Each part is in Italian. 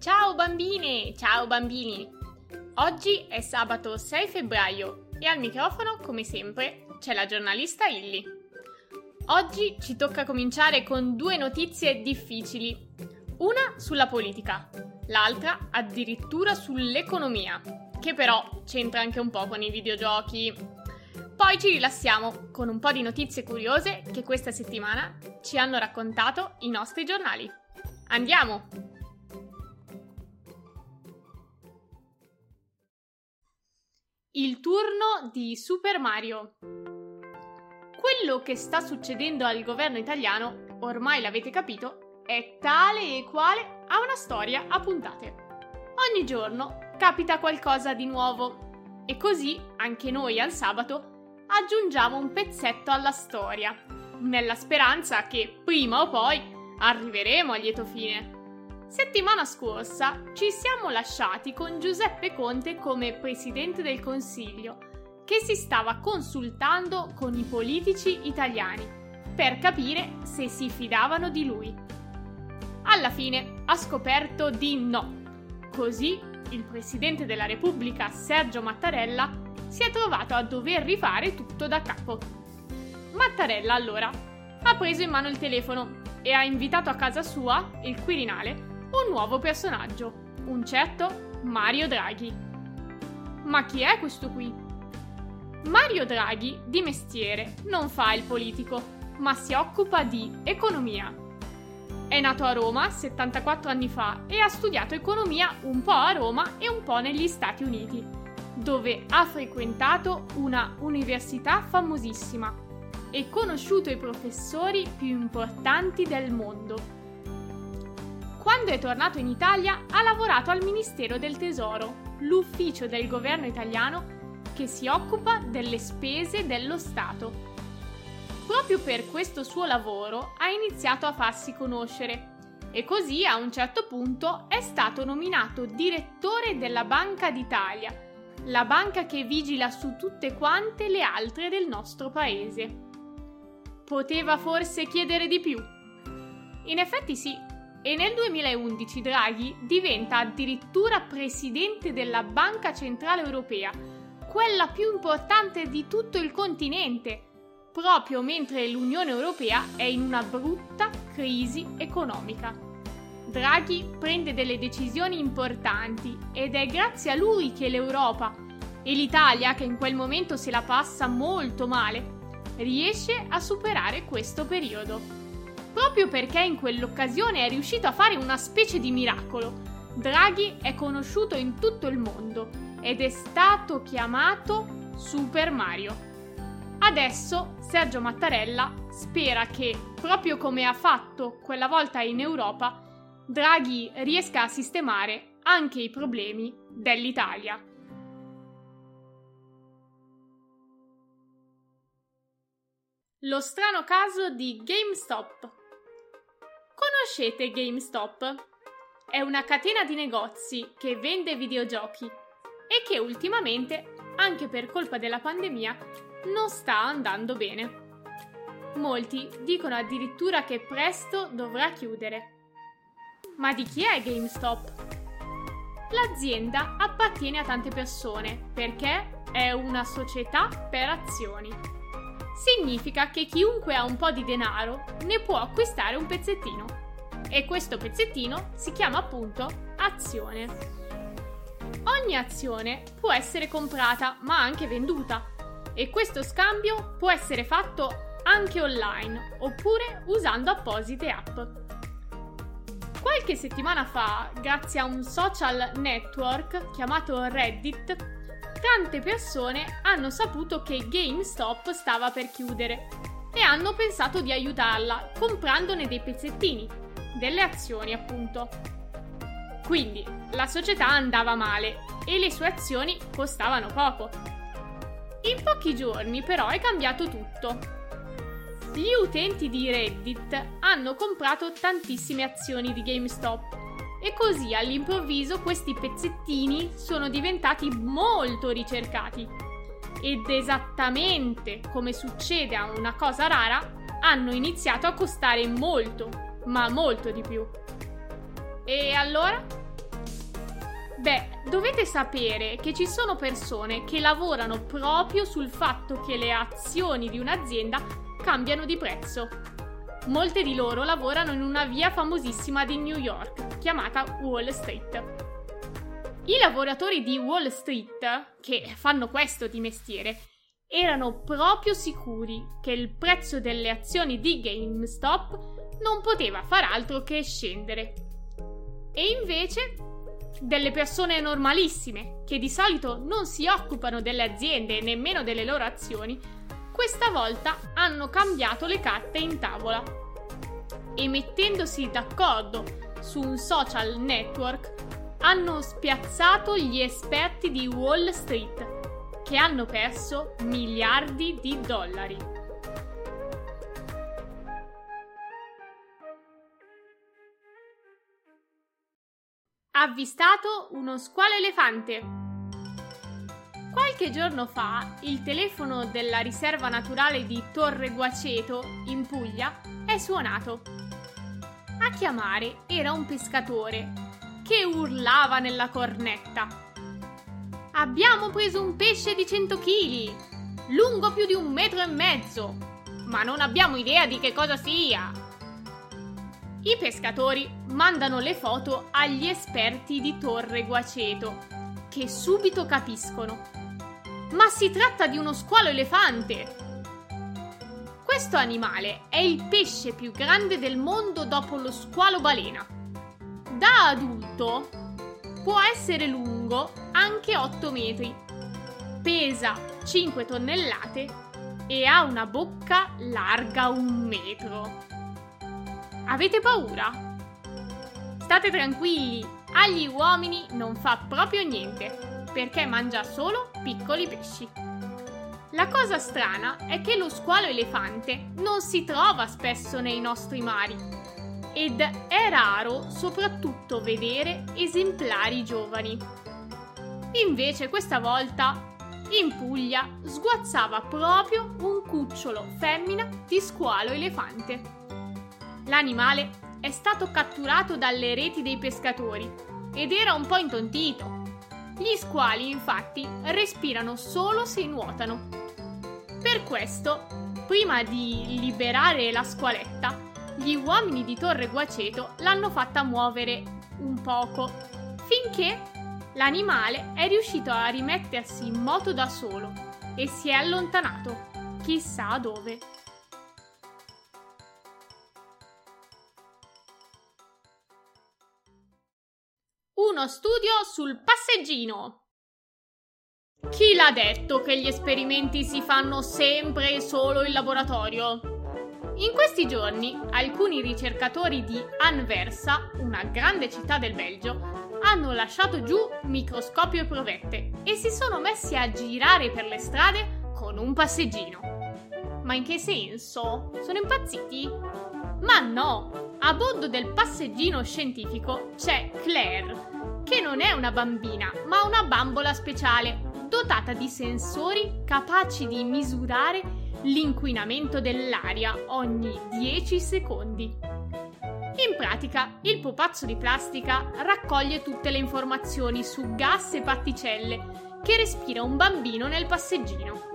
Ciao bambine, ciao bambini! Oggi è sabato 6 febbraio e al microfono, come sempre, c'è la giornalista Illy. Oggi ci tocca cominciare con due notizie difficili. Una sulla politica, l'altra addirittura sull'economia, che però c'entra anche un po' con i videogiochi. Poi ci rilassiamo con un po' di notizie curiose che questa settimana ci hanno raccontato i nostri giornali. Andiamo! Il turno di Super Mario. Quello che sta succedendo al governo italiano, ormai l'avete capito, è tale e quale a una storia a puntate. Ogni giorno capita qualcosa di nuovo e così anche noi al sabato aggiungiamo un pezzetto alla storia, nella speranza che prima o poi arriveremo a lieto fine. Settimana scorsa ci siamo lasciati con Giuseppe Conte come Presidente del Consiglio, che si stava consultando con i politici italiani per capire se si fidavano di lui. Alla fine ha scoperto di no. Così il Presidente della Repubblica, Sergio Mattarella, si è trovato a dover rifare tutto da capo. Mattarella allora ha preso in mano il telefono e ha invitato a casa sua, il Quirinale, un nuovo personaggio, un certo Mario Draghi. Ma chi è questo qui? Mario Draghi, di mestiere, non fa il politico, ma si occupa di economia. È nato a Roma 74 anni fa e ha studiato economia un po' a Roma e un po' negli Stati Uniti, dove ha frequentato una università famosissima e conosciuto i professori più importanti del mondo quando è tornato in Italia ha lavorato al Ministero del Tesoro, l'ufficio del governo italiano che si occupa delle spese dello Stato. Proprio per questo suo lavoro ha iniziato a farsi conoscere e così a un certo punto è stato nominato direttore della Banca d'Italia, la banca che vigila su tutte quante le altre del nostro paese. Poteva forse chiedere di più? In effetti sì, e nel 2011 Draghi diventa addirittura presidente della Banca Centrale Europea, quella più importante di tutto il continente, proprio mentre l'Unione Europea è in una brutta crisi economica. Draghi prende delle decisioni importanti ed è grazie a lui che l'Europa e l'Italia, che in quel momento se la passa molto male, riesce a superare questo periodo proprio perché in quell'occasione è riuscito a fare una specie di miracolo. Draghi è conosciuto in tutto il mondo ed è stato chiamato Super Mario. Adesso Sergio Mattarella spera che, proprio come ha fatto quella volta in Europa, Draghi riesca a sistemare anche i problemi dell'Italia. Lo strano caso di GameStop. Conoscete GameStop? È una catena di negozi che vende videogiochi e che ultimamente, anche per colpa della pandemia, non sta andando bene. Molti dicono addirittura che presto dovrà chiudere. Ma di chi è GameStop? L'azienda appartiene a tante persone perché è una società per azioni significa che chiunque ha un po' di denaro ne può acquistare un pezzettino. E questo pezzettino si chiama appunto azione. Ogni azione può essere comprata ma anche venduta e questo scambio può essere fatto anche online oppure usando apposite app. Qualche settimana fa, grazie a un social network chiamato Reddit, tante persone hanno saputo che GameStop stava per chiudere e hanno pensato di aiutarla comprandone dei pezzettini, delle azioni appunto. Quindi la società andava male e le sue azioni costavano poco. In pochi giorni però è cambiato tutto. Gli utenti di Reddit hanno comprato tantissime azioni di GameStop e così all'improvviso questi pezzettini sono diventati molto ricercati. Ed esattamente come succede a una cosa rara, hanno iniziato a costare molto, ma molto di più. E allora? Beh, dovete sapere che ci sono persone che lavorano proprio sul fatto che le azioni di un'azienda cambiano di prezzo. Molte di loro lavorano in una via famosissima di New York, chiamata Wall Street. I lavoratori di Wall Street, che fanno questo di mestiere, erano proprio sicuri che il prezzo delle azioni di GameStop non poteva far altro che scendere. E invece delle persone normalissime, che di solito non si occupano delle aziende e nemmeno delle loro azioni, questa volta hanno cambiato le carte in tavola. E mettendosi d'accordo su un social network, hanno spiazzato gli esperti di Wall Street, che hanno perso miliardi di dollari. Avvistato uno squalo elefante. Qualche giorno fa il telefono della riserva naturale di Torre Guaceto, in Puglia, è suonato. A chiamare era un pescatore che urlava nella cornetta. Abbiamo preso un pesce di 100 kg, lungo più di un metro e mezzo, ma non abbiamo idea di che cosa sia. I pescatori mandano le foto agli esperti di Torre Guaceto, che subito capiscono. Ma si tratta di uno squalo elefante! Questo animale è il pesce più grande del mondo dopo lo squalo balena da adulto può essere lungo anche 8 metri, pesa 5 tonnellate e ha una bocca larga un metro. Avete paura? State tranquilli, agli uomini non fa proprio niente, perché mangia solo piccoli pesci. La cosa strana è che lo squalo elefante non si trova spesso nei nostri mari ed è raro soprattutto vedere esemplari giovani. Invece questa volta in Puglia sguazzava proprio un cucciolo femmina di squalo elefante. L'animale è stato catturato dalle reti dei pescatori ed era un po' intontito. Gli squali infatti respirano solo se nuotano. Per questo, prima di liberare la squaletta, gli uomini di Torre Guaceto l'hanno fatta muovere un poco, finché l'animale è riuscito a rimettersi in moto da solo e si è allontanato, chissà dove. Uno studio sul passeggino. Chi l'ha detto che gli esperimenti si fanno sempre e solo in laboratorio? In questi giorni alcuni ricercatori di Anversa, una grande città del Belgio, hanno lasciato giù microscopio e provette e si sono messi a girare per le strade con un passeggino. Ma in che senso? Sono impazziti? Ma no! A bordo del passeggino scientifico c'è Claire, che non è una bambina, ma una bambola speciale, dotata di sensori capaci di misurare l'inquinamento dell'aria ogni 10 secondi. In pratica, il pupazzo di plastica raccoglie tutte le informazioni su gas e particelle che respira un bambino nel passeggino.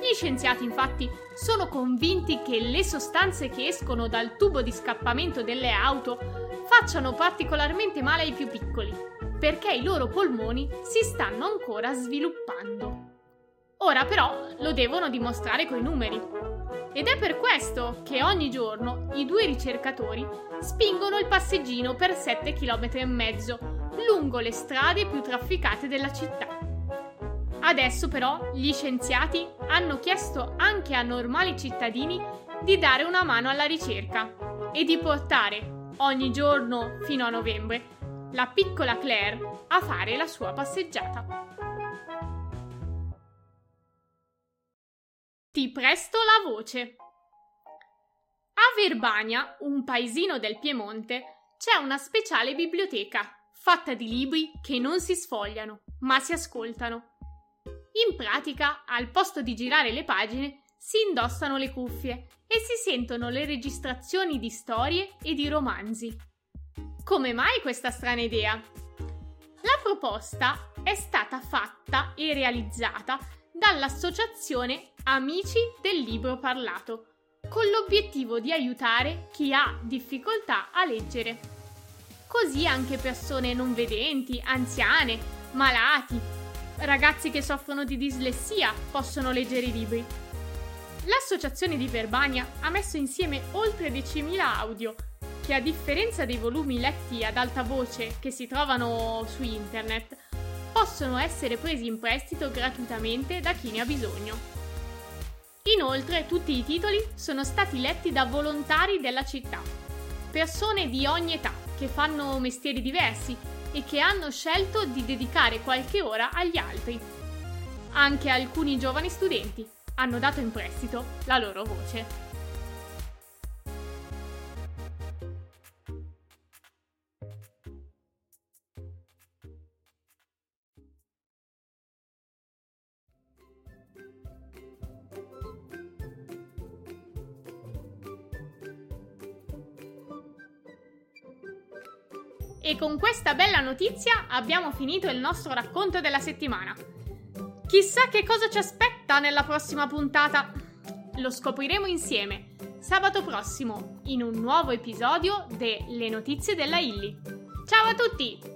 Gli scienziati infatti sono convinti che le sostanze che escono dal tubo di scappamento delle auto facciano particolarmente male ai più piccoli, perché i loro polmoni si stanno ancora sviluppando. Ora però lo devono dimostrare coi numeri. Ed è per questo che ogni giorno i due ricercatori spingono il passeggino per 7 km e mezzo lungo le strade più trafficate della città. Adesso però gli scienziati hanno chiesto anche a normali cittadini di dare una mano alla ricerca e di portare ogni giorno fino a novembre la piccola Claire a fare la sua passeggiata. Ti presto la voce. A Verbania, un paesino del Piemonte, c'è una speciale biblioteca fatta di libri che non si sfogliano, ma si ascoltano. In pratica, al posto di girare le pagine, si indossano le cuffie e si sentono le registrazioni di storie e di romanzi. Come mai questa strana idea? La proposta è stata fatta e realizzata dall'associazione Amici del Libro Parlato, con l'obiettivo di aiutare chi ha difficoltà a leggere. Così anche persone non vedenti, anziane, malati, ragazzi che soffrono di dislessia possono leggere i libri. L'associazione di Verbania ha messo insieme oltre 10.000 audio che a differenza dei volumi letti ad alta voce che si trovano su internet, possono essere presi in prestito gratuitamente da chi ne ha bisogno. Inoltre tutti i titoli sono stati letti da volontari della città, persone di ogni età che fanno mestieri diversi e che hanno scelto di dedicare qualche ora agli altri. Anche alcuni giovani studenti hanno dato in prestito la loro voce. E con questa bella notizia abbiamo finito il nostro racconto della settimana. Chissà che cosa ci aspetta nella prossima puntata. Lo scopriremo insieme, sabato prossimo, in un nuovo episodio de Le notizie della Illy. Ciao a tutti!